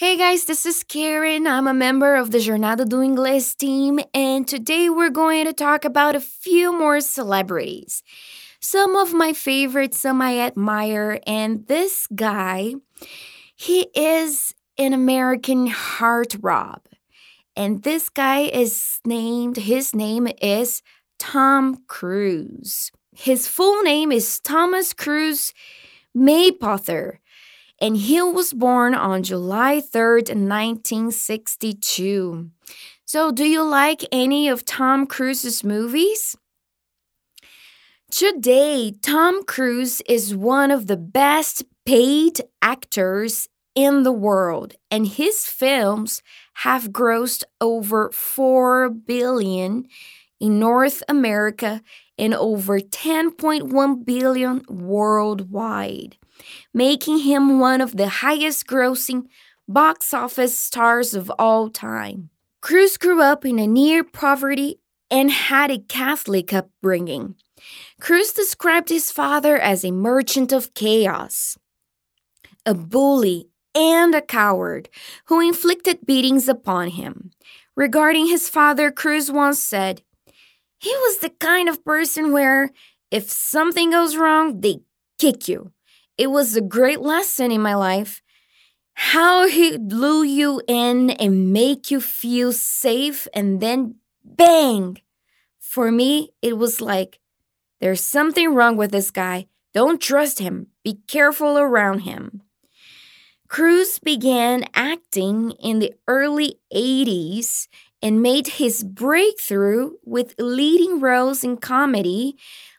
Hey guys, this is Karen. I'm a member of the Jornada do Inglês team, and today we're going to talk about a few more celebrities. Some of my favorites, some I admire, and this guy, he is an American heartthrob. And this guy is named, his name is Tom Cruise. His full name is Thomas Cruise Mapother and he was born on July 3rd, 1962. So, do you like any of Tom Cruise's movies? Today, Tom Cruise is one of the best paid actors in the world, and his films have grossed over 4 billion in North America and over 10.1 billion worldwide making him one of the highest grossing box office stars of all time. Cruise grew up in a near poverty and had a Catholic upbringing. Cruise described his father as a merchant of chaos, a bully, and a coward who inflicted beatings upon him. Regarding his father, Cruise once said, He was the kind of person where if something goes wrong, they kick you. It was a great lesson in my life. How he lure you in and make you feel safe and then bang. For me, it was like, there's something wrong with this guy. Don't trust him. Be careful around him. Cruise began acting in the early 80s and made his breakthrough with leading roles in comedy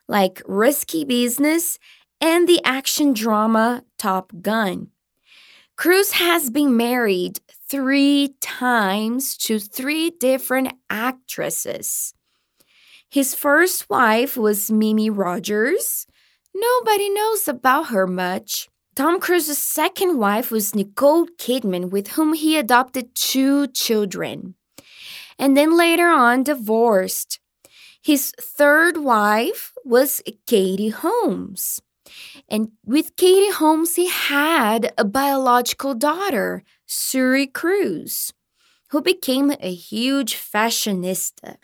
like Risky Business and the action drama Top Gun. Cruise has been married three times to three different actresses. His first wife was Mimi Rogers. Nobody knows about her much. Tom Cruise's second wife was Nicole Kidman, with whom he adopted two children, and then later on divorced. His third wife was Katie Holmes. And with Katie Holmes, he had a biological daughter, Suri Cruise, who became a huge fashionista.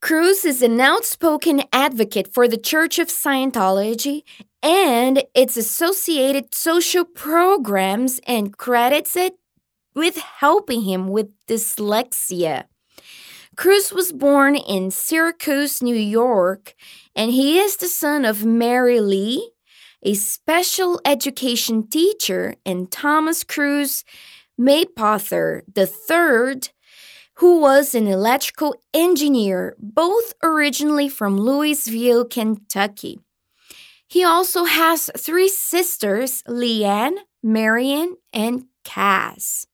Cruise is an outspoken advocate for the Church of Scientology and its associated social programs and credits it with helping him with dyslexia. Cruise was born in Syracuse, New York, and he is the son of Mary Lee, a special education teacher, and Thomas Cruise Mapother III, who was an electrical engineer, both originally from Louisville, Kentucky. He also has three sisters, Leanne, Marian, and Cass.